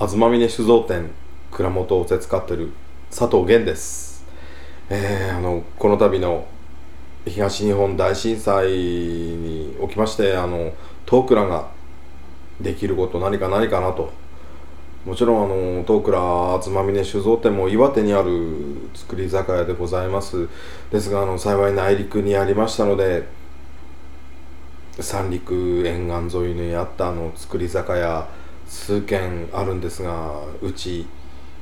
東峰酒造店蔵元を手伝ってる佐藤源です、えーあのこの度の東日本大震災におきましてあのトークラができること何か何かなと。もちろんあの東倉東峰酒造店も岩手にある造り酒屋でございます。ですがあの幸い内陸にありましたので三陸沿岸沿いにあったあの造り酒屋数軒あるんですがうち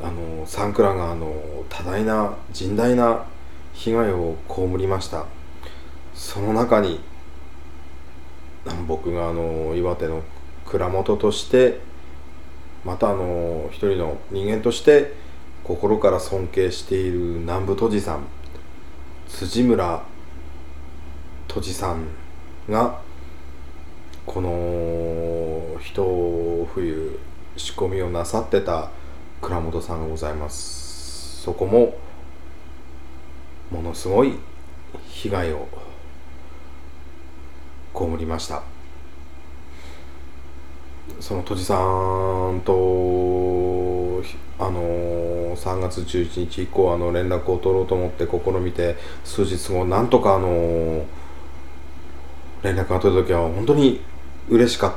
あの三倉があの多大な甚大な被害を被りました。その中にあの僕があの岩手の蔵元としてまたあの一人の人間として心から尊敬している南部都知さん辻村都知さんがこの冬仕込みをなさってた倉本さんがございます。そこもものすごい被害を被りました。その都知さんとあの3月11日以降あの連絡を取ろうと思って試みて数日後なんとかあの連絡が取れた時は本当に嬉しかっ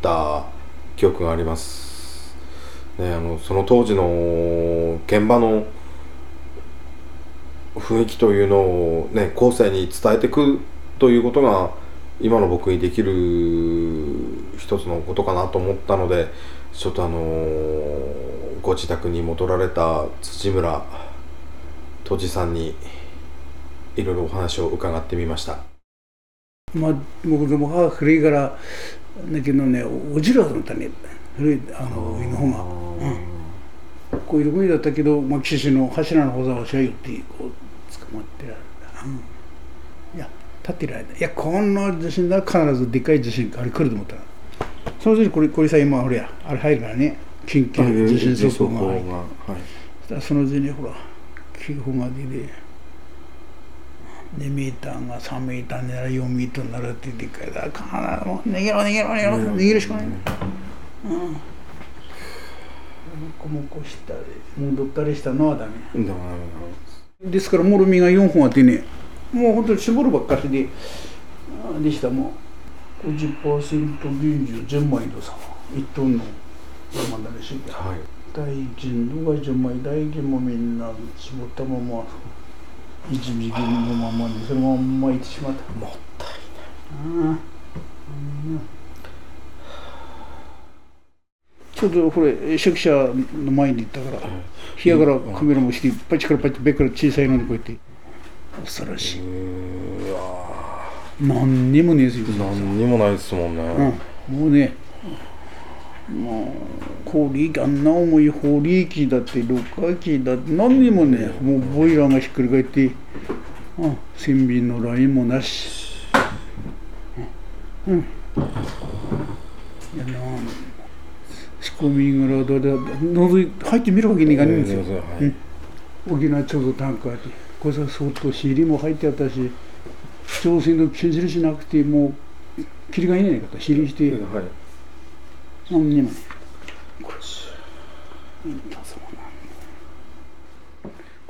た。記憶があります、ね、あのその当時の現場の雰囲気というのをね後世に伝えていくということが今の僕にできる一つのことかなと思ったのでちょっとあのご自宅に戻られた土村都知さんにいろいろお話を伺ってみました。まあ、僕でも母古いからだけどねおじらだったね古いあの上の方が、うん、こういう国だったけど、まあ、岸市の柱の方ざをしゃよってこう捕まってられた、うん、いや立ってられた。いやこんな地震なら必ずでっかい地震あれ来ると思ったらその時これこれさ今ほらあれ入るからね。緊急地震速報が入るはい。その時にほら警報が出て2メーターが3メーターなら4メーターになるって言ってから必ずもう逃げろ逃げろ逃げろ逃げるしかないうん。もこもこしたり戻ったりしたのはダメうん。だですからもろみが4本あってねもう本当に絞るばっかしであでしたもう50%減重全枚のさ1トンの山だねしはい大臣のが10枚大臣もみん。な絞ったまま一時金のままにそのまんまいってしまった。もったいない。ああちょうどこれ宿舎の前に行ったから部屋からカメラもしてパチからパチベッから小さいのにこうやって。恐ろしい。うわ何にもねえですよ何にもないですもんね、うん、もうねもう氷あんな重い氷機だってろ過機だって何にもねもうボイラーがひっくり返って、うん、船便のラインもなし。うん、うん、いやな仕込み蔵だで覗い入ってみるわけにいかないんですよ、はいうん。沖縄ちょうどタンクあってこれさ相当シーリも入ってあったし朝鮮の禁止しなくてもう霧がいないかとシーリして。はい何にもね。こ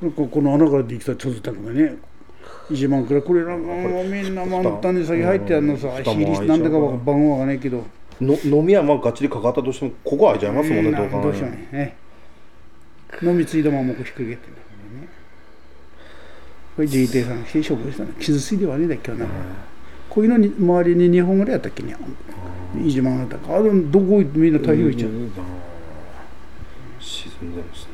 れこれここの穴からできたちょっとタンクがね。1万くらい。これなんかもうみんな満タンに先入ってあるのさシ蓋もーリしてなんだか番号わかんないけど。の飲みはまあがっちりかかったとしてもここ開いちゃいますもんね、うんどう考どうしよう。ね。ね飲みついたままこうひっくり返ってんだからね。これ JT さんして処分したの傷ついてはねえだっけな、こういうのに周りに2本ぐらいあったっけね？1万あったかあれどこ行ってみんな大変しちゃう、ん沈んでますね。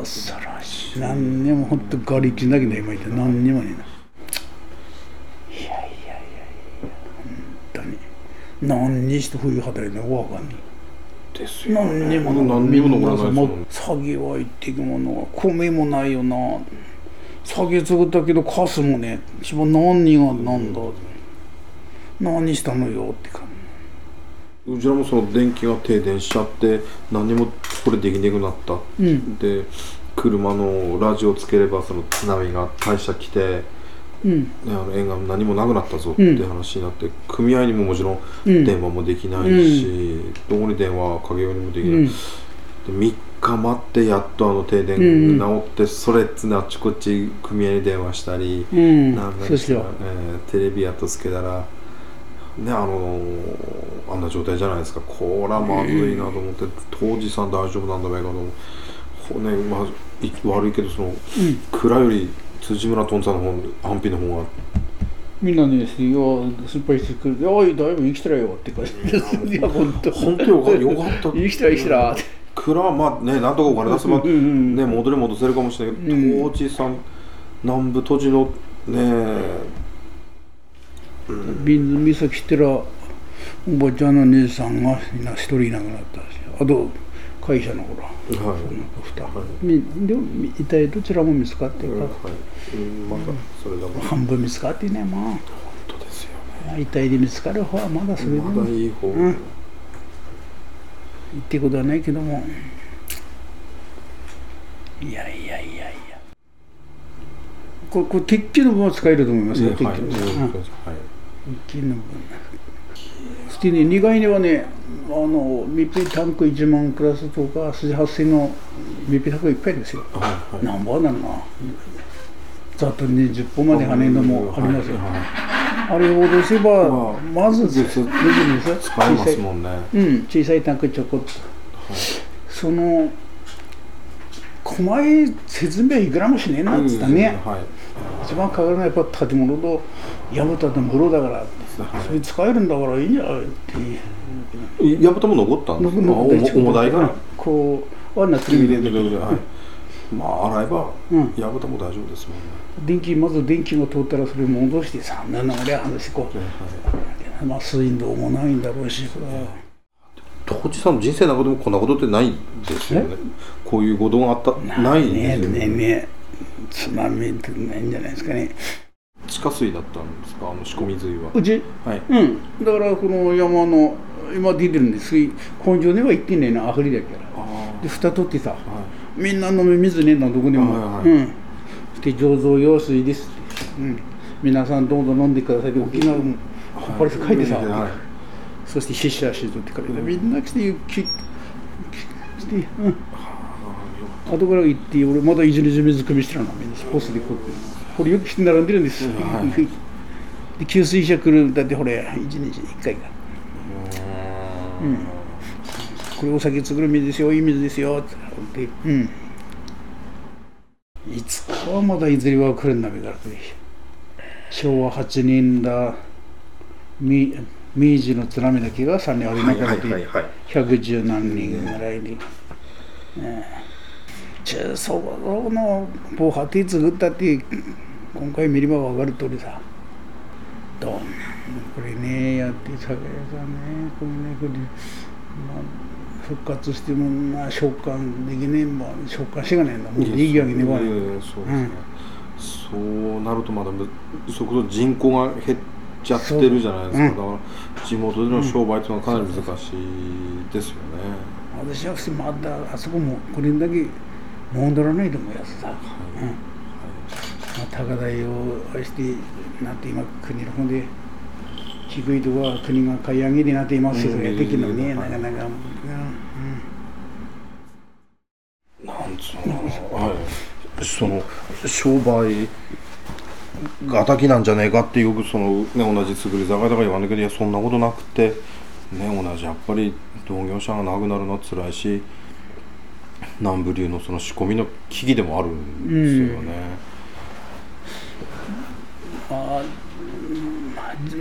恐ろしい。何にも本当瓦礫だけだ今言って何にもねいやいやいやいや本当に。何にして冬働いたのか分かんない。ですよ何にも何にも残らないですもん。詐欺は言っていくものは米もないよな詐欺作ったけどカスもね。一番何がなんだ？何したのよって感うちらもその電気が停電しちゃって何にもこれできなくなった、うん。で車のラジオつければその津波が大社来てうん。ね、あの縁が何もなくなったぞって話になって、組合にももちろんうん。電話もできないし、どこに電話かけようにもできない、3日待ってやっとあの停電うん。治って、それっつねあっちこっち組合に電話したり、うん。なんだそうしよえーテレビやっとつけたらねあのーあんな状態じゃないですか。こらまずいなと思って当時さん大丈夫なんだべかと思う。ほねまあい悪いけどそのうん。蔵より辻村とんさんの方安否の方が。みんなね、いや、心配してくれて、おい、だいぶ生きてらよって感じです。いや、本当。本当。よかよかった。生きてら、生きてらって。蔵はまあねなんとかお金出せば、うんうんうんね戻り戻せるかもしれないけど、うん当時さん南部土地のね水岬来てら、おばちゃんの姉さんがみんな一人いなくなったし、あと、会社のほら、はい。二みでも遺体どちらも見つかってるか。はい、うん、まだそれだもら、半分見つかってね、ま本当ですよね。あ、遺体で見つかる方はまだそれでも、まだ言いい方、うんってことはないけども、いやいやいやいや。これ、これ鉄器の分は使えると思いますよ、鉄器はい、の分。はい。うん。金の分そしてね2階にはねあの密閉タンク1万クラスとか筋発生の密閉タンクいっぱいですよ。はいはい。何本あるな。ざっと20本まで跳ねるのもありますよ、あれを戻せば、まあまず使えますもんね。うん、小さいタンクちょこっと。その細い説明いくらもしねえなっつったね、はい。一番かかるのはやっぱ建物と藪たと風呂だから、はい。それ使えるんだからいいんじゃないっていやぶたも残ったんですか？重たいからこう輪になってる。みたいなはいまあ洗えばうん。やぶたも大丈夫ですもんね。電気まず電気が通ったらそれ戻してさ何のあれ話こうまあ水道もないんだろうし当時さんの人生の中でもこんなことってないですよね。こういうことがあったないね。ねね津波ってないんじゃないですかね。地下水だったんですか？あの仕込み水は。うち？はい。うん。だからこの山の今出てるんです水根性には行ってねえなあふれだから。あで蓋取ってさあはみんな飲み水ねえんだどこでも、はいはい。うん。そして醸造用水ですうん、皆さんどんどん飲んでくださいって沖縄もこっぱり書いてさ、はい。はい。そして死者しとってから、みんな来てゆき来て、うん、後から行って俺まだ一日水汲みしてるの。みんなホースでこうやって。これよくして並んでるんです。よ、はい。で給水車来る。だってほれ一日一回か。うんこれお酒作る水ですよいい水ですよって。うん。いつかはまだいずれは来るんだべからって昭和8年だみ明治の津波だけが3年ありなかったはいはい110何人ぐらいに、ええ。中そこの防波堤作ったって今回見れば分かる通りさ。どんなこれねやって酒屋さんねこれねこれ、まあ、復活してもな召喚できねえもん召喚しがねえんだ。もういいわけねえわそうですね、そうなるとまだむそこそ人口が減っちゃってるじゃないですか、そう。だから地元での商売っていうのはかなり難しいですよね、私はまだあそこもこれだけ戻らないと思うやつさ、うん。まあ、高台を愛してなんて今国の方で低いとこは国が買い上げになっていますようん。ねできるのねはないかなか、なんつうのはい、その商売がたきなんじゃねえかってよくその、ね、同じ作り酒屋とか言わんだけどいやそんなことなくて、ね、同じやっぱり同業者がなくなるのは辛いし南部流のその仕込みの危機でもあるんですよね。うんまあ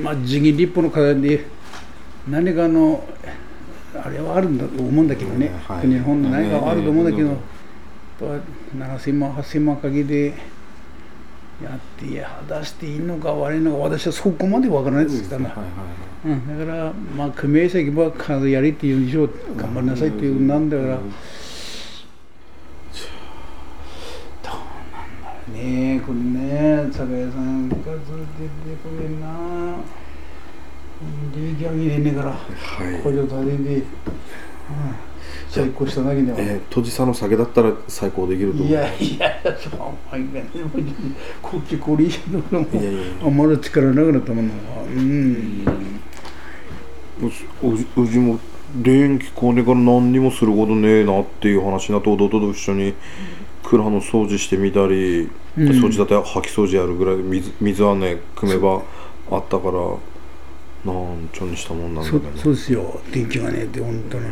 まあ辞儀立法の課題で何かのあれはあるんだと思うんだけどね、はい。国の本の何かはあると思うんだけど、ねやっぱ7000万8000万かけてやってや出していいのか悪いのか私はそこまでわからないですから、はいはいはい。うん、だからまあ組合先は必ずやりっていう以上頑張りなさいっていうなんだから、うんねえこれね酒屋さんがずっと出てこれな。利益上げれねえから。はい。補助立てで、うん、最高しただけでは、えー、とじさの酒だったら最高できると思う。いやいやそうお前がね。こっちこれ以上のもいやいやいや。あまだ力なくなったもんなうん。うちうちも電気これから何にもすることねえなっていう話になって弟と一緒に蔵の掃除してみたり、うん。掃除だって掃き掃除やるぐらい水水はね汲めばあったからなんちょにしたもんなんだそけどね。そうですよ。電気がねって本当に、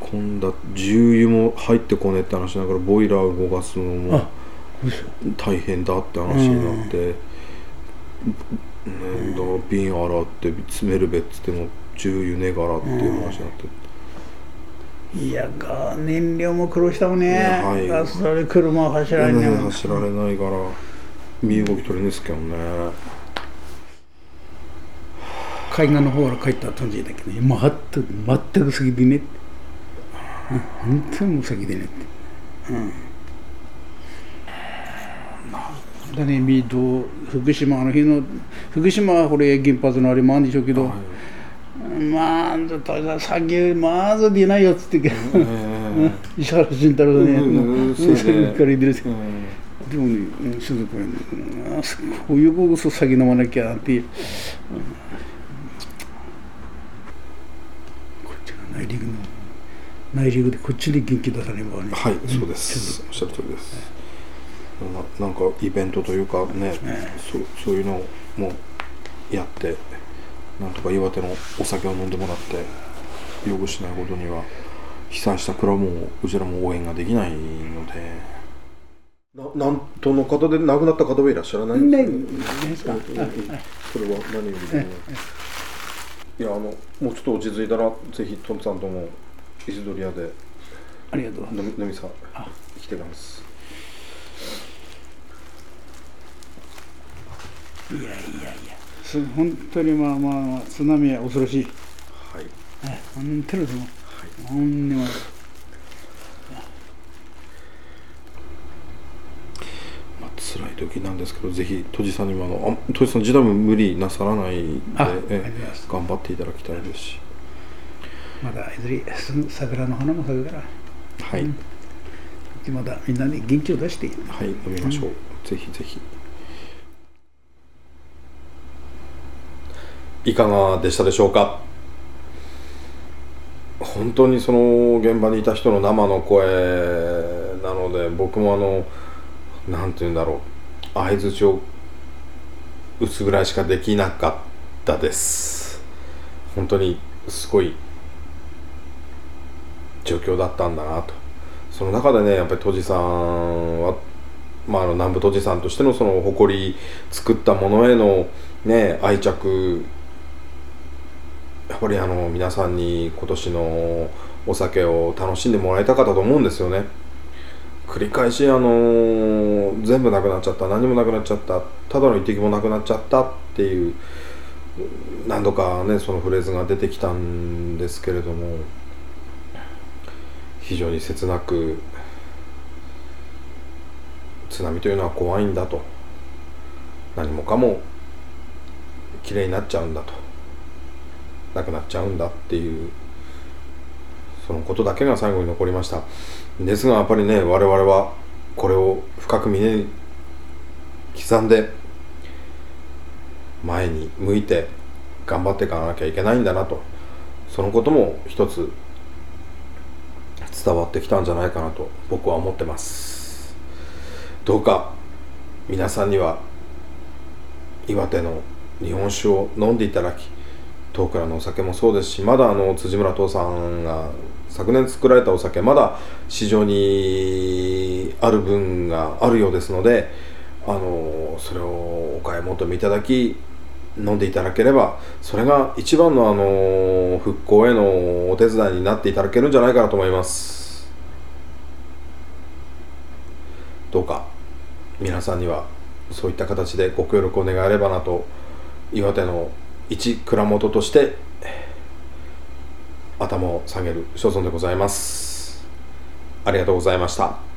今度重油も入ってこねえって話しながらボイラー動かすのも大変だって話になって、ね、だから瓶洗って詰めるべっつっても重油ねがらっていう話になって、いやが燃料も苦労したもんね、ねはい。それ車走らんねね走られないから身動き取れんですけどね。海岸の方から帰った感じだけどね。全く全く先でね。本当にもう先でねって。うん。だねみど福島あの日の福島はこれ原発のあれもあるんでしょうけど、まあずっと先まず出ないよっつって。石原慎太郎だね、うん。うん。それから言ってるん。でもね、うん鈴子ね、うんあそこういうこそ酒飲まなきゃって。いう、うん。こっちが内陸の内陸でこっちで元気出さねばね。はいそうです。おっしゃる通りです。ななんかイベントというかね。そうそういうのもやってなんとか岩手のお酒を飲んでもらって擁護しないことには被災した蔵もうちらも応援ができないので。ななんとの方で亡くなった方はいらっしゃらないんねですか、それは何よりでも。いやあのもうちょっと落ち着いたらぜひトンさんとも石取屋でありがとう飲み飲みさ来てます。いやいやいや。す本当にまあまあまあ津波は恐ろしい。はい。え本当にですも。んほんにままあ辛い時なんですけどぜひとじさんにもあのあとじさん自体も無理なさらないで頑張っていただきたいですし。まだいずれす桜の花も咲くから。はい、まだみんなに元気を出して。はい飲みましょう、ぜひぜひいかがでしたでしょうか？本当にその現場にいた人の生の声なので僕もあのなんて言うんだろう。相づちを打つぐらいしかできなかったです。本当にすごい状況だったんだなと。その中でねやっぱり戸地さんは、まあ、あの南部戸地さんとしてのその誇り作ったものへのね愛着やっぱりあの皆さんに今年のお酒を楽しんでもらいたかったと思うんですよね。繰り返しあの全部なくなっちゃった何もなくなっちゃったただの一滴もなくなっちゃったっていう何度かねそのフレーズが出てきたんですけれども非常に切なく津波というのは怖いんだと何もかもきれいになっちゃうんだと。なくなっちゃうんだっていうそのことだけが最後に残りました。ですがやっぱりね我々はこれを深く胸に刻んで前に向いて頑張っていかなきゃいけないんだなと。そのことも一つ伝わってきたんじゃないかなと僕は思ってます。どうか皆さんには岩手の日本酒を飲んでいただき東倉のお酒もそうですしまだあの辻村父さんが昨年作られたお酒まだ市場にある分があるようですのであのそれをお買い求めいただき飲んでいただければそれが一番のあの復興へのお手伝いになっていただけるんじゃないかなと思います。どうか皆さんにはそういった形でご協力を願えればなと岩手の一蔵元として頭を下げる所存でございます。ありがとうございました。